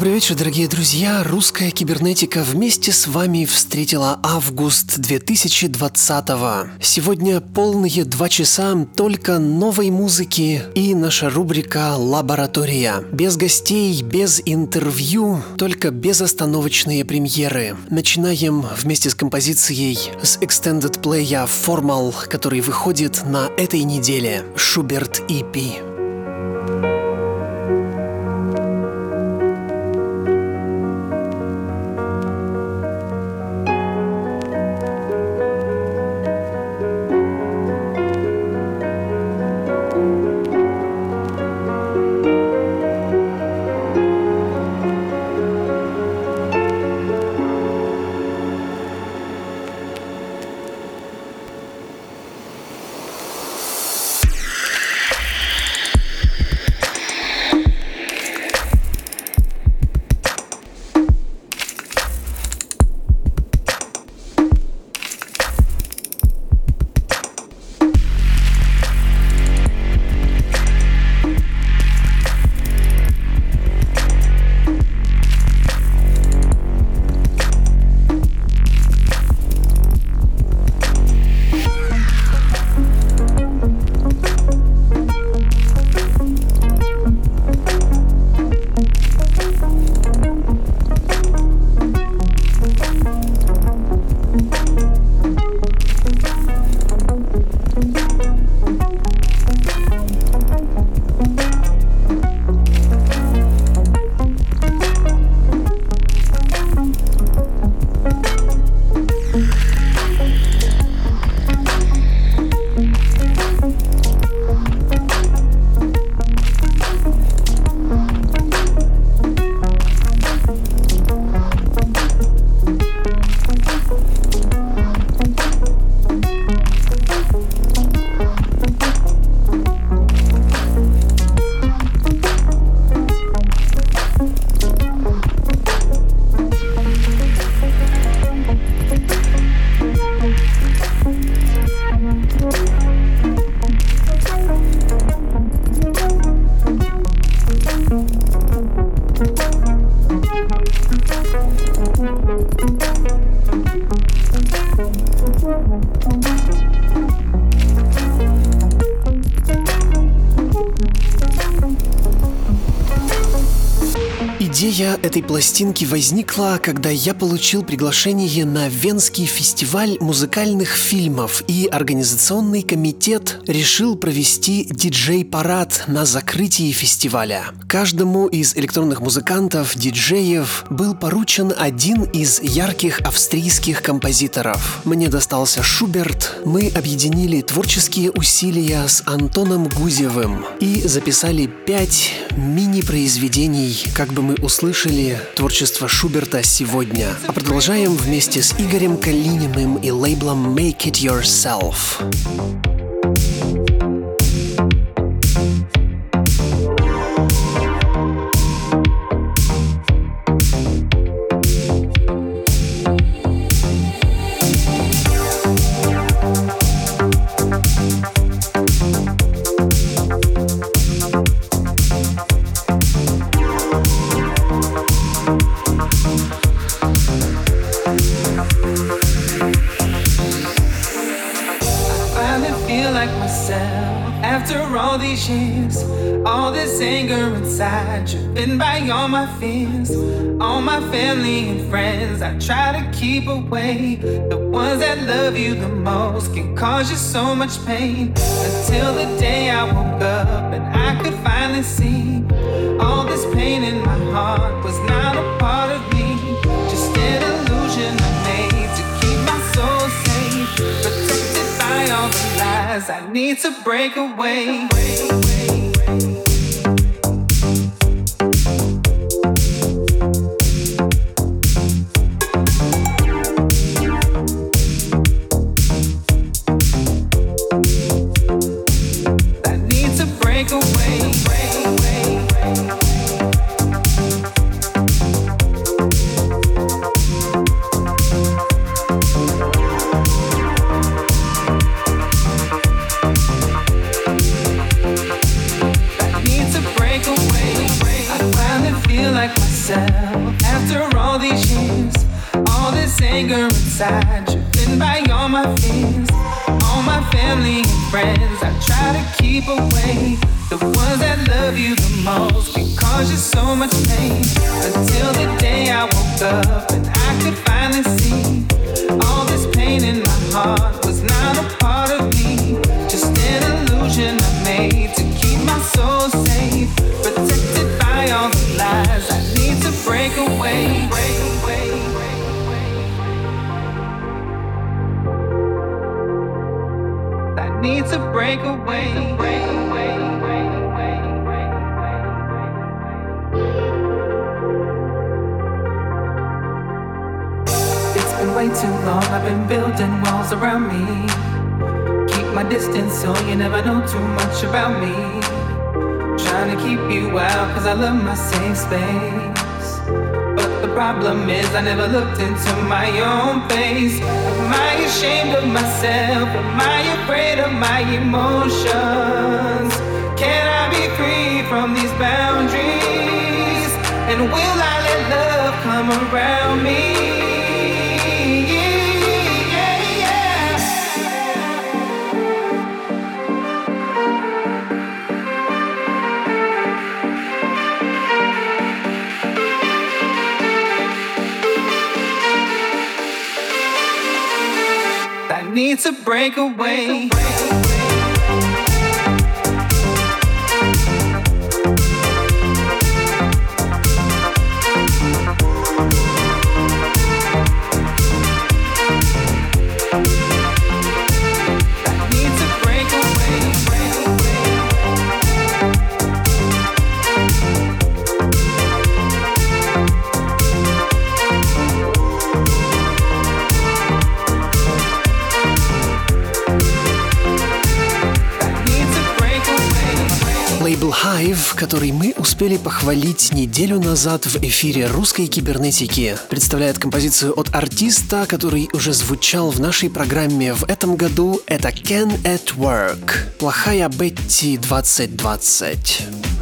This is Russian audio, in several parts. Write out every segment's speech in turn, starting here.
Добрый вечер, дорогие друзья. Русская кибернетика вместе с вами встретила август 2020 -го. Сегодня полные два часа только новой музыки и наша рубрика «Лаборатория». Без гостей, без интервью, только безостановочные премьеры. Начинаем вместе с композицией с Extended Play Formal, который выходит на этой неделе. Шуберт EP. Пластинки возникла, когда я получил приглашение на Венский фестиваль музыкальных фильмов, и организационный комитет решил провести диджей-парад на закрытии фестиваля. Каждому из электронных музыкантов, диджеев, был поручен один из ярких австрийских композиторов. Мне достался Шуберт, мы объединили творческие усилия с Антоном Гузевым и записали пять мини-произведений, как бы мы услышали творчество Шуберта сегодня, а продолжаем вместе с Игорем Калининым и лейблом Make It Yourself. All my fears, all my family and friends. I try to keep away. The ones that love you the most can cause you so much pain. Until the day I woke up and I could finally see all this pain in my heart was not a part of me. Just an illusion I made to keep my soul safe, protected by all the lies I need to break away. side, much pain. Until the day I woke up and I could finally see all this pain in my heart was not a part of me, just an illusion I made to keep my soul safe, protected by all the lies. I need to break away. I need to break away. Long. I've been building walls around me. Keep my distance so you never know too much about me. Trying to keep you out cause I love my safe space. But the problem is I never looked into my own face. Am I ashamed of myself? Am I afraid of my emotions? Can I be free from these boundaries? And will I let love come around me? needs a breakaway. Hive, который мы успели похвалить неделю назад в эфире русской кибернетики, представляет композицию от артиста, который уже звучал в нашей программе в этом году. Это Ken at Work. Плохая Бетти 2020.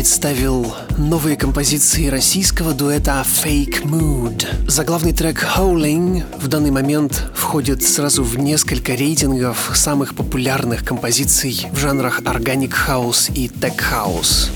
Представил новые композиции российского дуэта Fake Mood. Заглавный трек Howling в данный момент входит сразу в несколько рейтингов самых популярных композиций в жанрах Organic House и Tech House.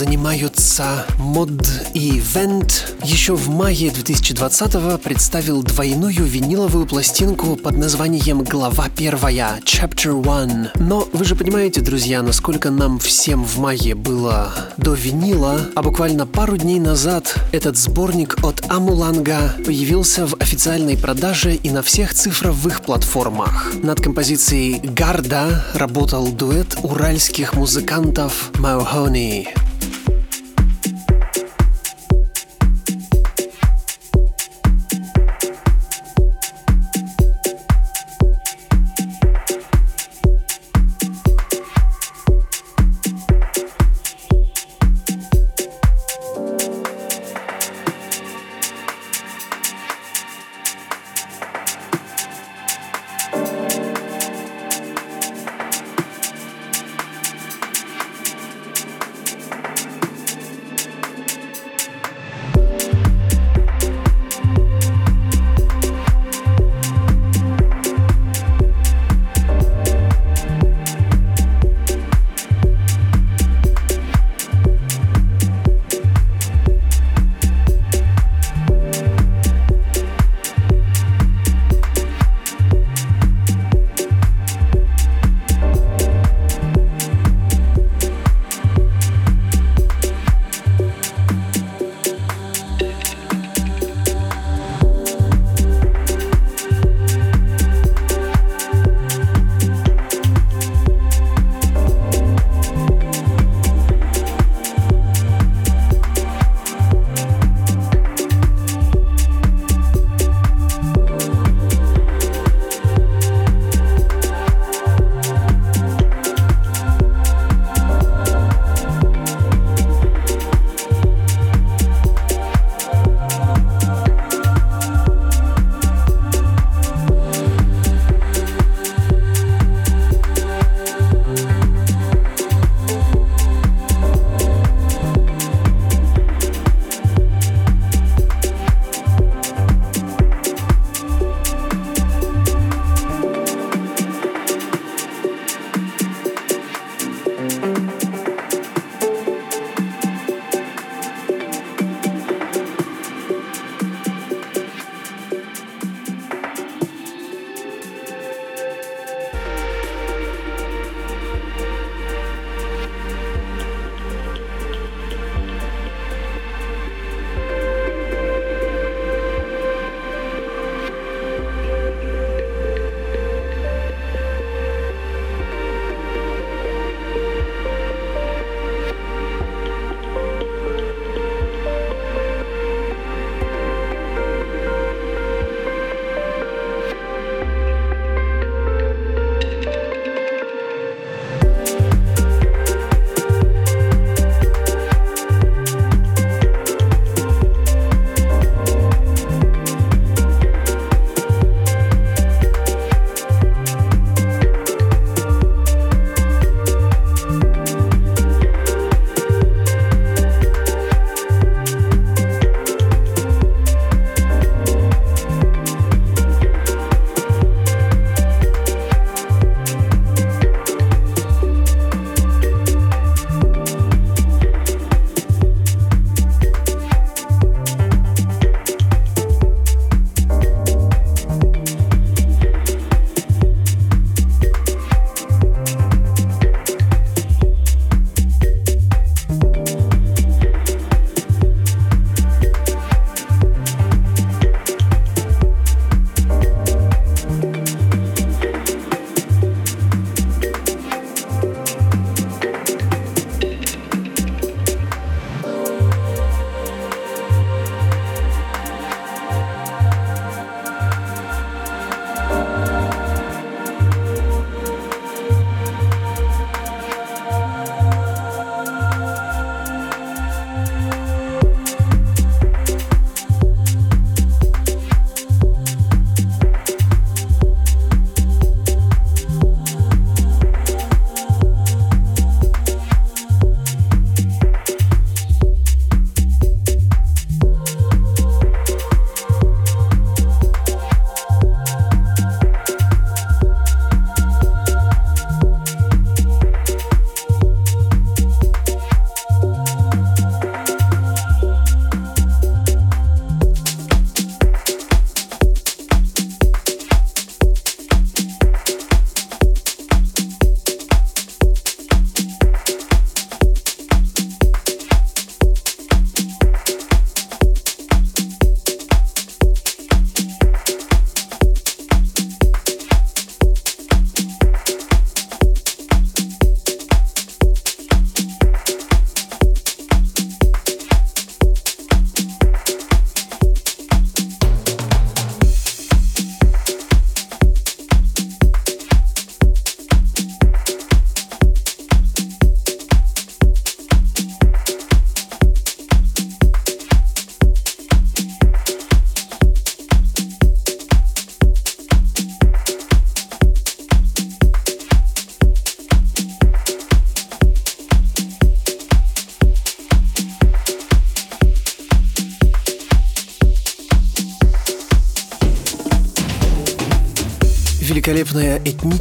Занимаются мод и Вент, еще в мае 2020 представил двойную виниловую пластинку под названием «Глава первая» Chapter One. Но вы же понимаете, друзья, насколько нам всем в мае было до винила, а буквально пару дней назад этот сборник от Амуланга появился в официальной продаже и на всех цифровых платформах. Над композицией «Гарда» работал дуэт уральских музыкантов Mahoney.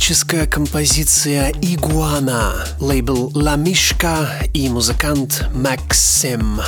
Этническая композиция «Игуана», лейбл «Ла Мишка» и музыкант Максим.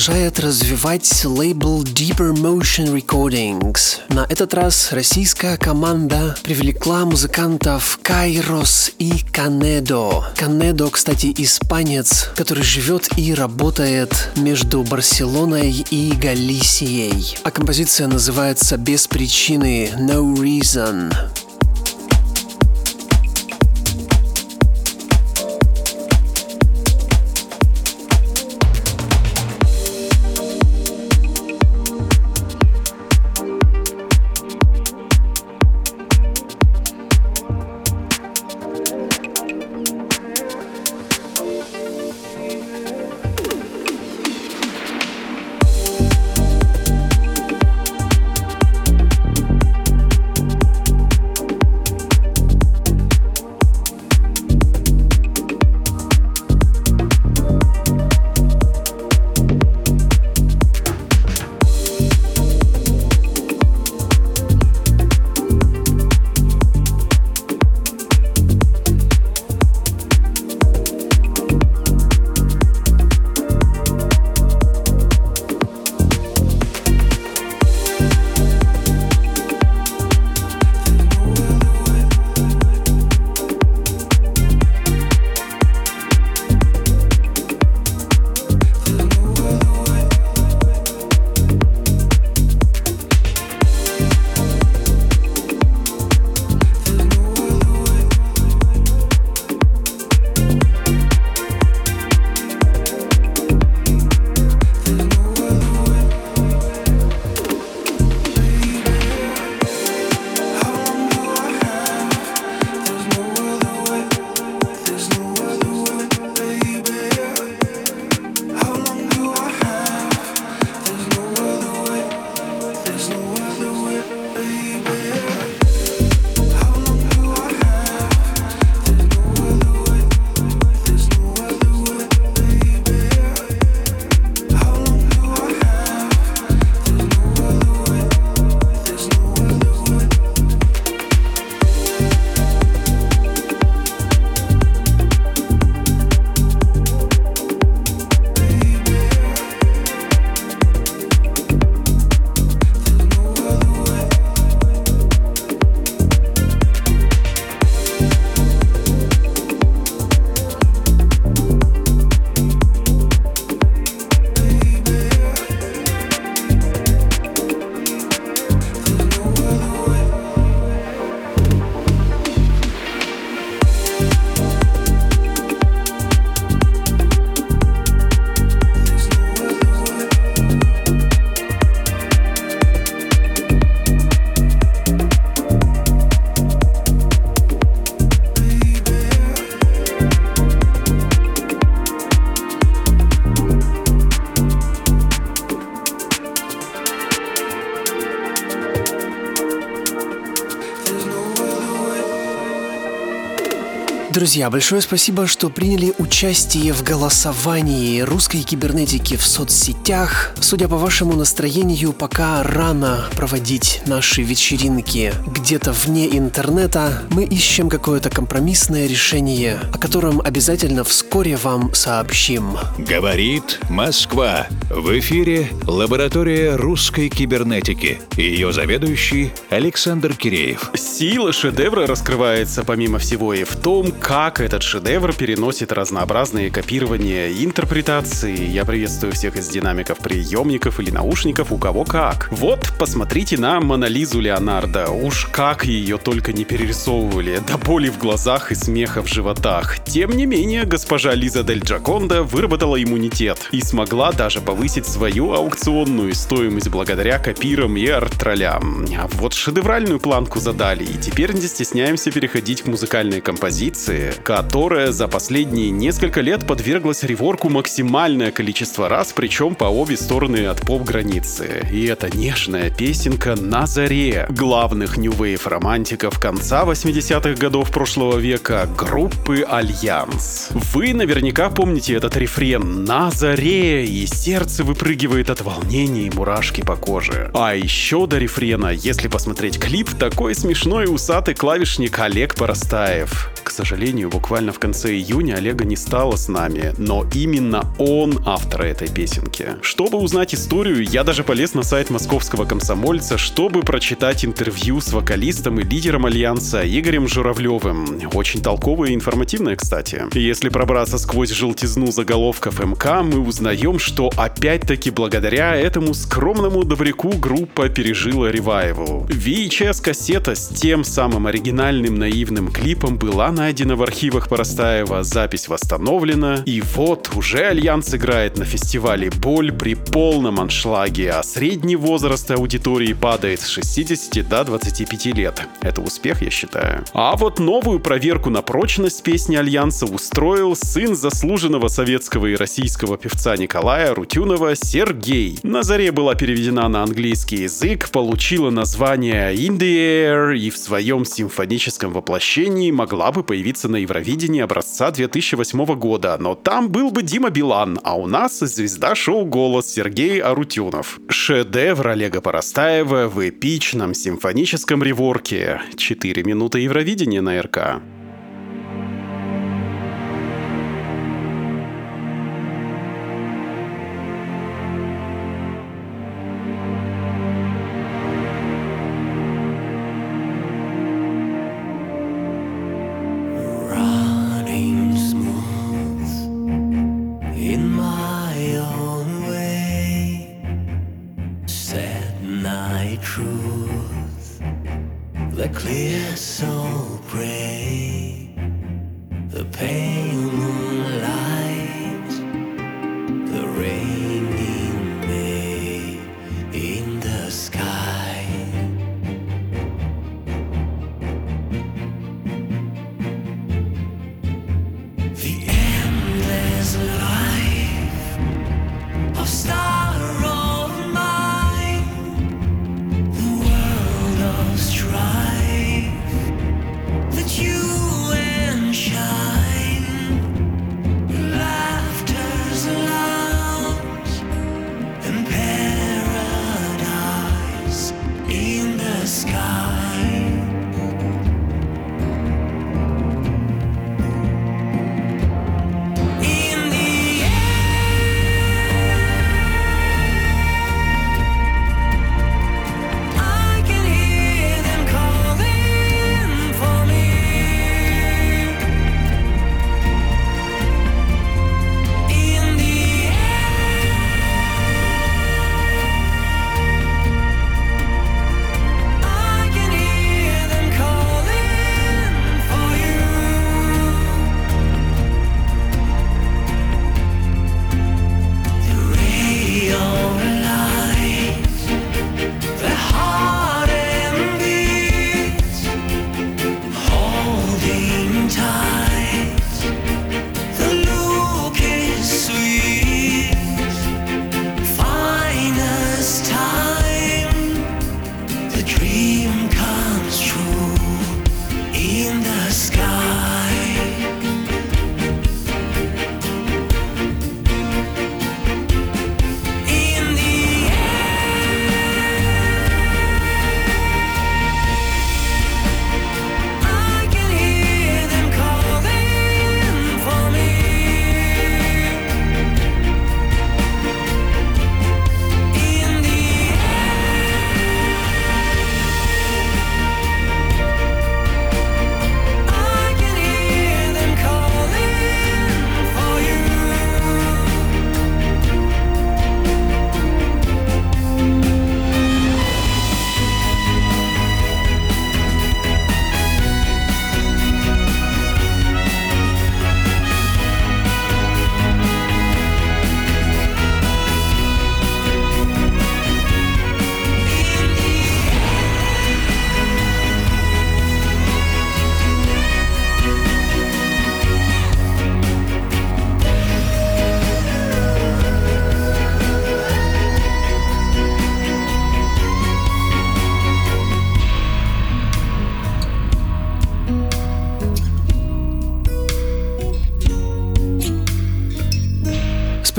Продолжает развивать лейбл Deeper Motion Recordings. На этот раз российская команда привлекла музыкантов Кайрос и Канедо. Канедо, кстати, испанец, который живет и работает между Барселоной и Галисией. А композиция называется «Без причины» «No Reason». Друзья, большое спасибо, что приняли участие в голосовании русской кибернетики в соцсетях. Судя по вашему настроению, пока рано проводить наши вечеринки где-то вне интернета. Мы ищем какое-то компромиссное решение, о котором обязательно вскоре вам сообщим. Говорит Москва. В эфире лаборатория русской кибернетики. Ее заведующий Александр Киреев. Сила шедевра раскрывается, помимо всего, и в том, как этот шедевр переносит разнообразные копирования и интерпретации. Я приветствую всех из динамиков приемников или наушников, у кого как. Вот, посмотрите на Монолизу Леонардо. Уж как ее только не перерисовывали, до боли в глазах и смеха в животах. Тем не менее, госпожа Лиза Дель Джаконда выработала иммунитет и смогла даже повысить свою аукционную стоимость благодаря копирам и арт-троллям. А вот шедевральную планку задали, и теперь не стесняемся переходить к музыкальной композиции, которая за последние несколько лет подверглась rework у максимальное количество раз, причем по обе стороны от поп-границы. И это нежная песенка «На заре» главных New Wave романтиков конца 80-х годов прошлого века группы «Альянс». Вы наверняка помните этот рефрен «На заре» и сердце выпрыгивает от волнения и мурашки по коже. А еще до рефрена, если посмотреть клип, такой смешной усатый клавишник Олег Поростаев. к сожалению, буквально в конце июня Олега не стало с нами, но именно он автор этой песенки. Чтобы узнать историю, я даже полез на сайт московского комсомольца, чтобы прочитать интервью с вокалистом и лидером Альянса Игорем Журавлевым. Очень толковое и информативное, кстати. Если пробраться сквозь желтизну заголовков МК, мы узнаем, что опять-таки благодаря этому скромному добряку группа пережила revival. VHS-кассета с тем самым оригинальным наивным клипом была найдена в архивах Поростаева, запись восстановлена, и вот уже Альянс играет на фестивале «Боль» при полном аншлаге, а средний возраст аудитории падает с 60 до 25 лет. Это успех, я считаю. А вот новую проверку на прочность песни Альянса устроил сын заслуженного советского и российского певца Николая Рутюнова Сергей. На заре была переведена на английский язык, получила название In the Air и в своем симфоническом воплощении могла бы появиться на Евровидении образца 2008 года, но там был бы Дима Билан, а у нас звезда шоу «Голос» Сергей Арутюнов. Шедевр Олега Поростаева в эпичном симфоническом реворке. 4 минуты Евровидения на РК.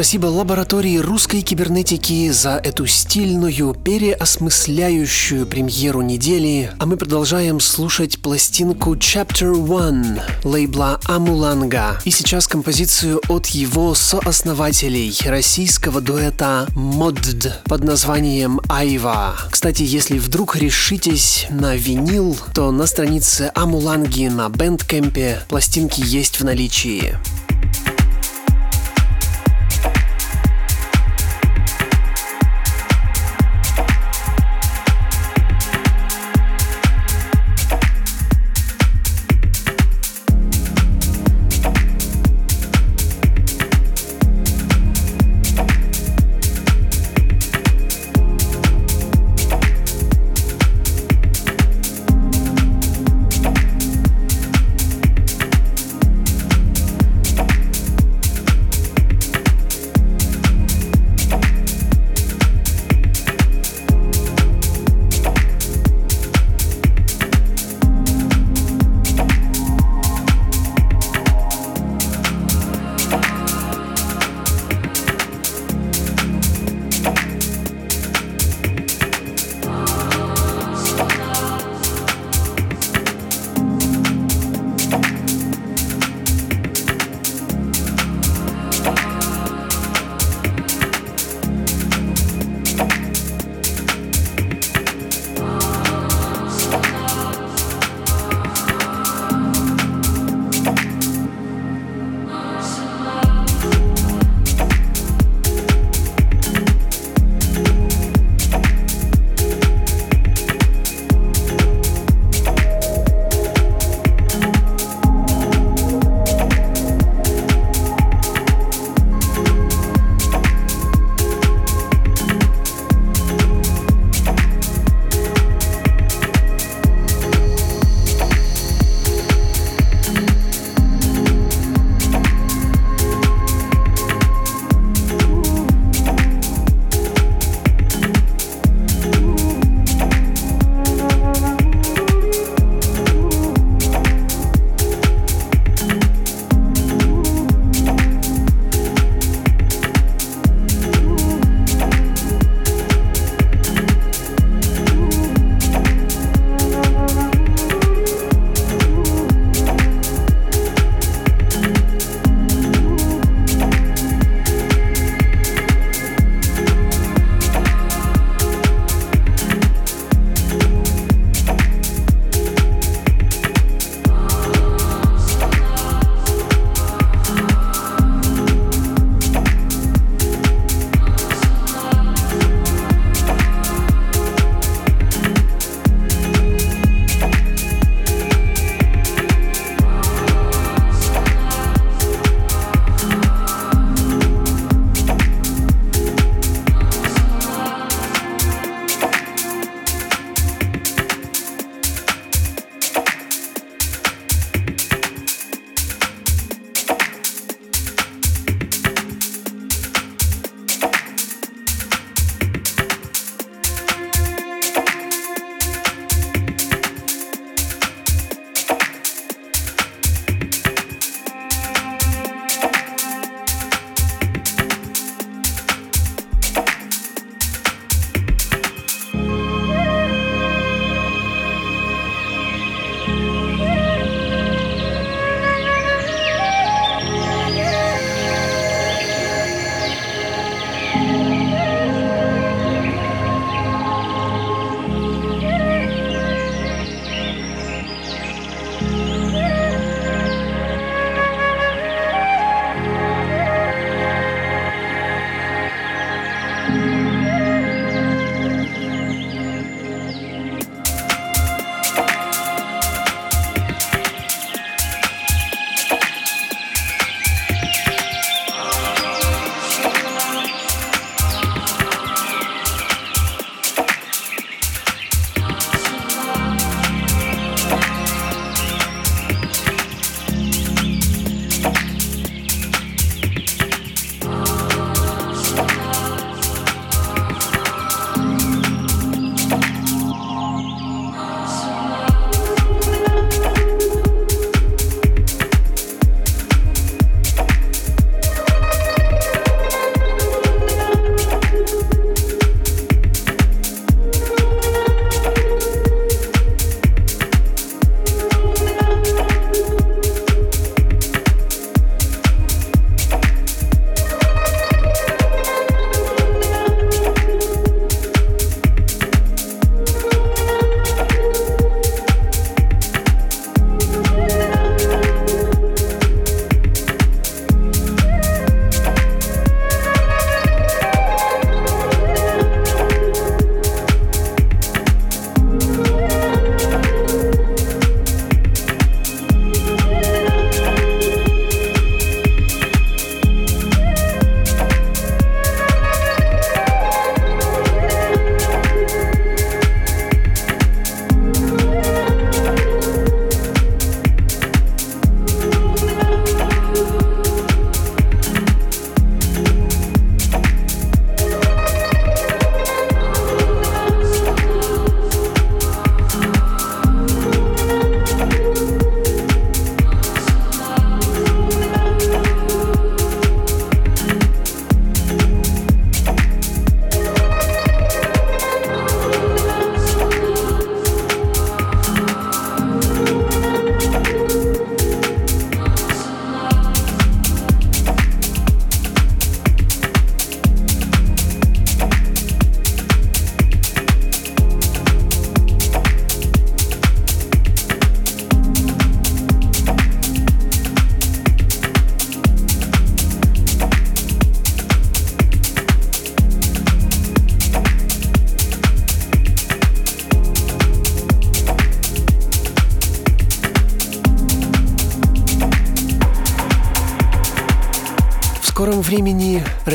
Спасибо лаборатории русской кибернетики за эту стильную, переосмысляющую премьеру недели, а мы продолжаем слушать пластинку Chapter One лейбла Амуланга и сейчас композицию от его сооснователей российского дуэта Модд под названием Айва. Кстати, если вдруг решитесь на винил, то на странице Амуланги на Бендкемпе пластинки есть в наличии.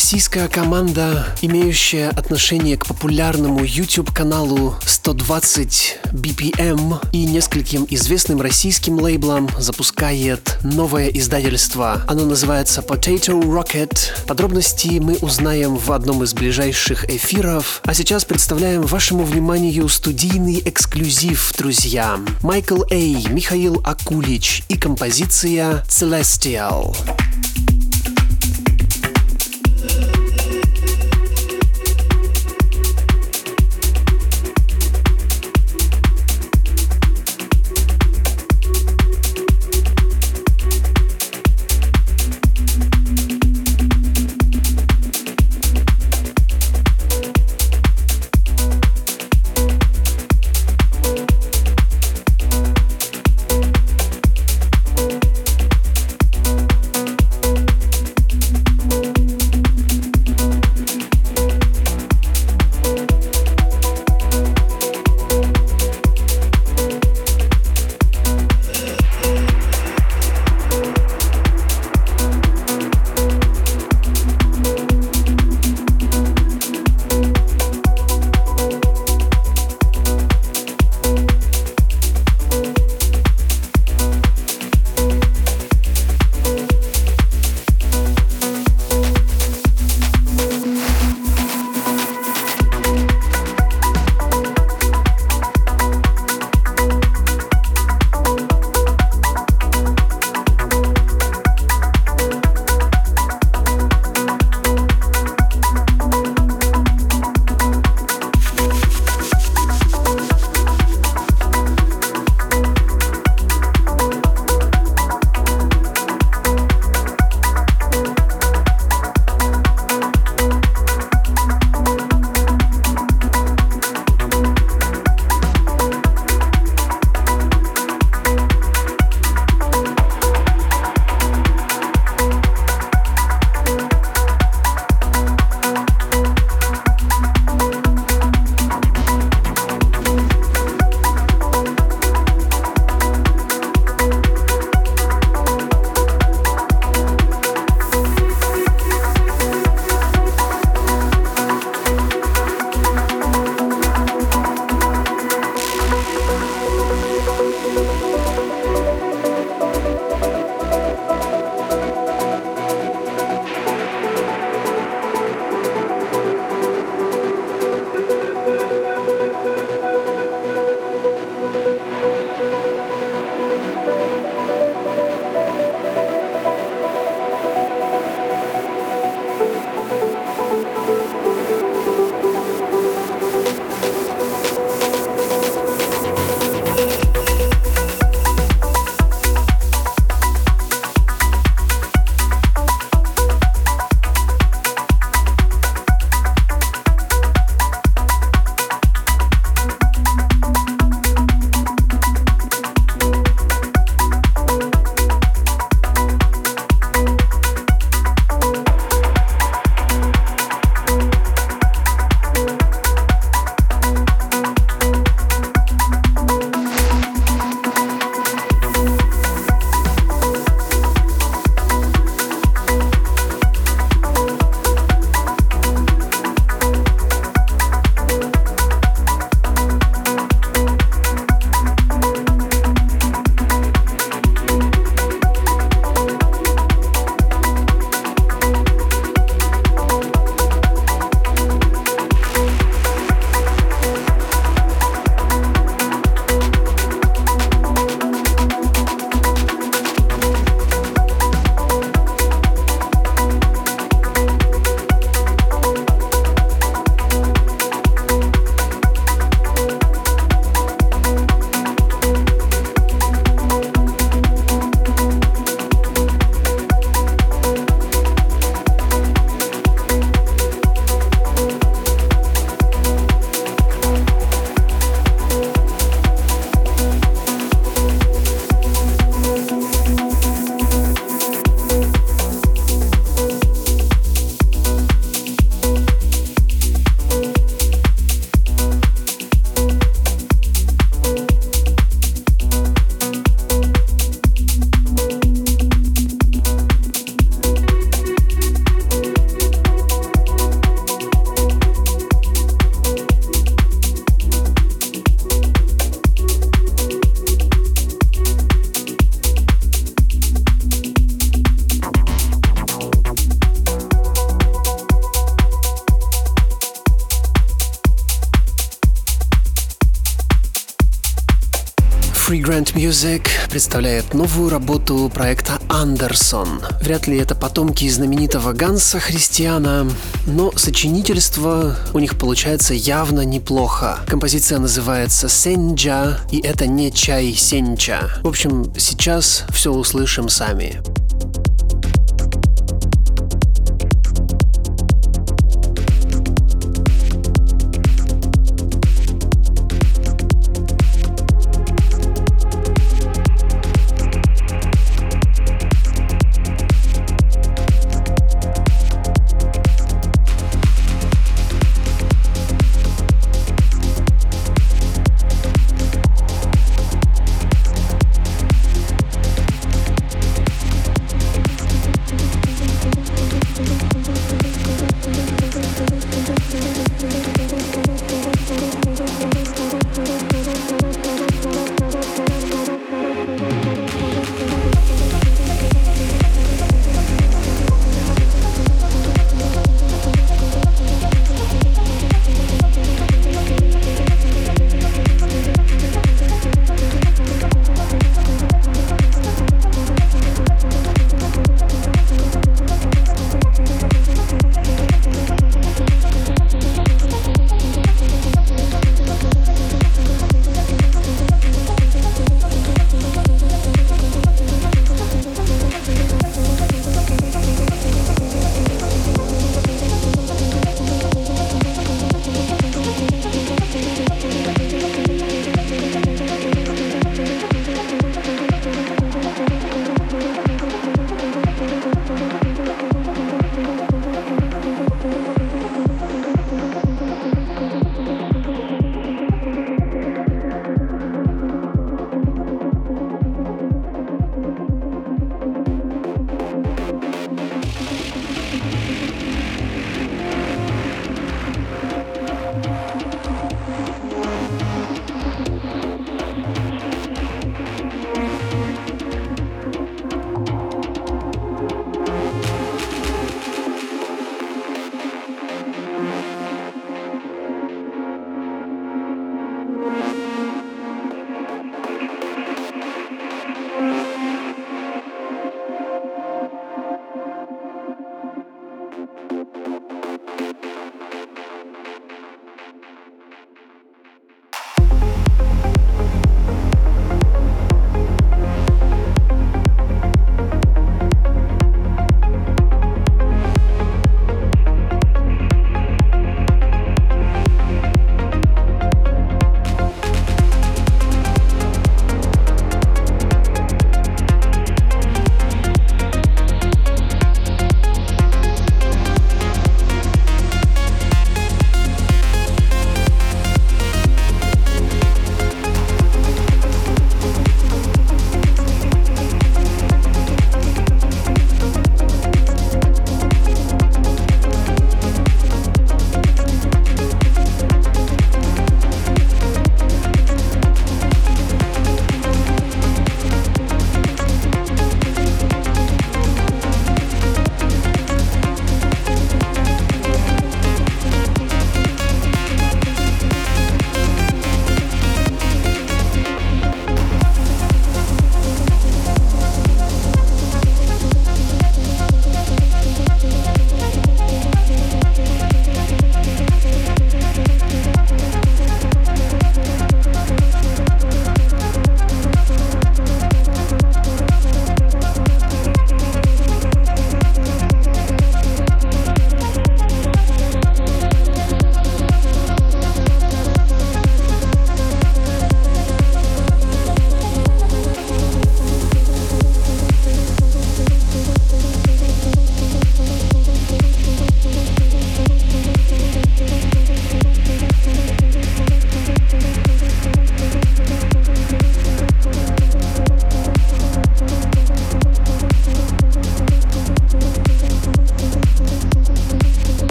Российская команда, имеющая отношение к популярному YouTube-каналу 120 BPM и нескольким известным российским лейблам, запускает новое издательство. Оно называется Potato Rocket. Подробности мы узнаем в одном из ближайших эфиров. А сейчас представляем вашему вниманию студийный эксклюзив, друзья. Майкл Эй, Михаил Акулич и композиция Celestial. Music представляет новую работу проекта Андерсон. Вряд ли это потомки знаменитого Ганса Христиана, но сочинительство у них получается явно неплохо. Композиция называется Сенджа, и это не чай Сенча. В общем, сейчас все услышим сами.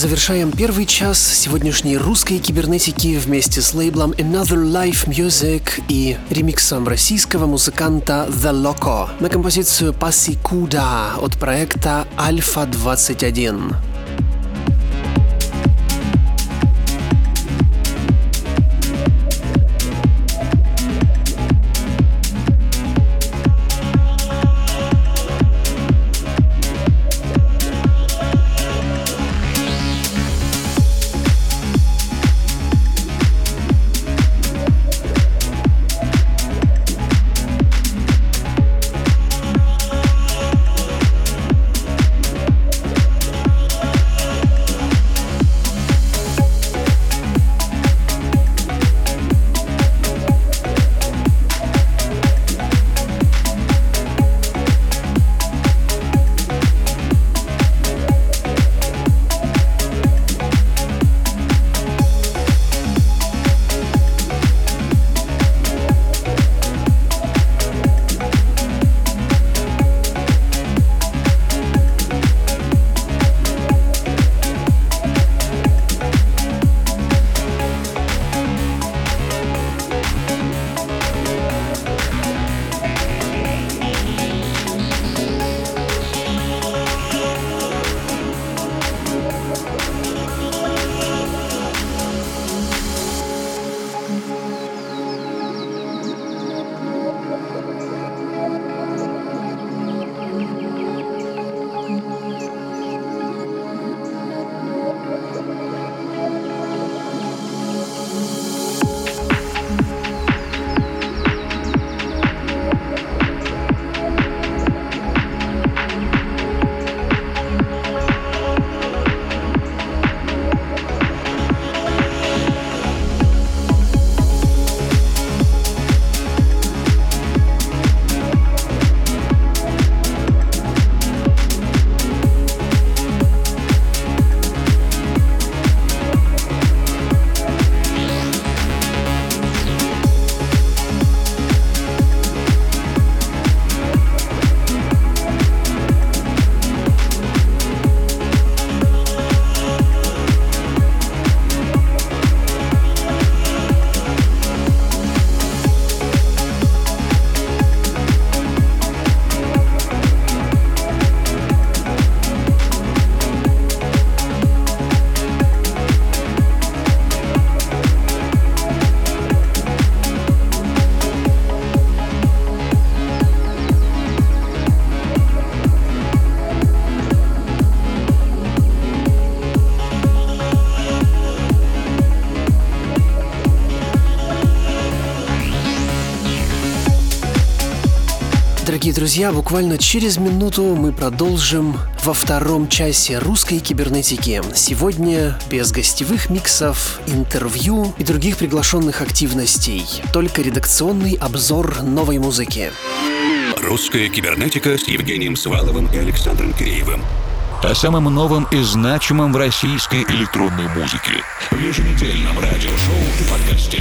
Завершаем первый час сегодняшней русской кибернетики вместе с лейблом Another Life Music и ремиксом российского музыканта The Loco на композицию Kuda от проекта Alpha 21. Друзья, буквально через минуту мы продолжим во втором часе русской кибернетики. Сегодня без гостевых миксов, интервью и других приглашенных активностей. Только редакционный обзор новой музыки. Русская кибернетика с Евгением Сваловым и Александром Киреевым. О самом новом и значимом в российской электронной музыке. В еженедельном радиошоу и подкасте.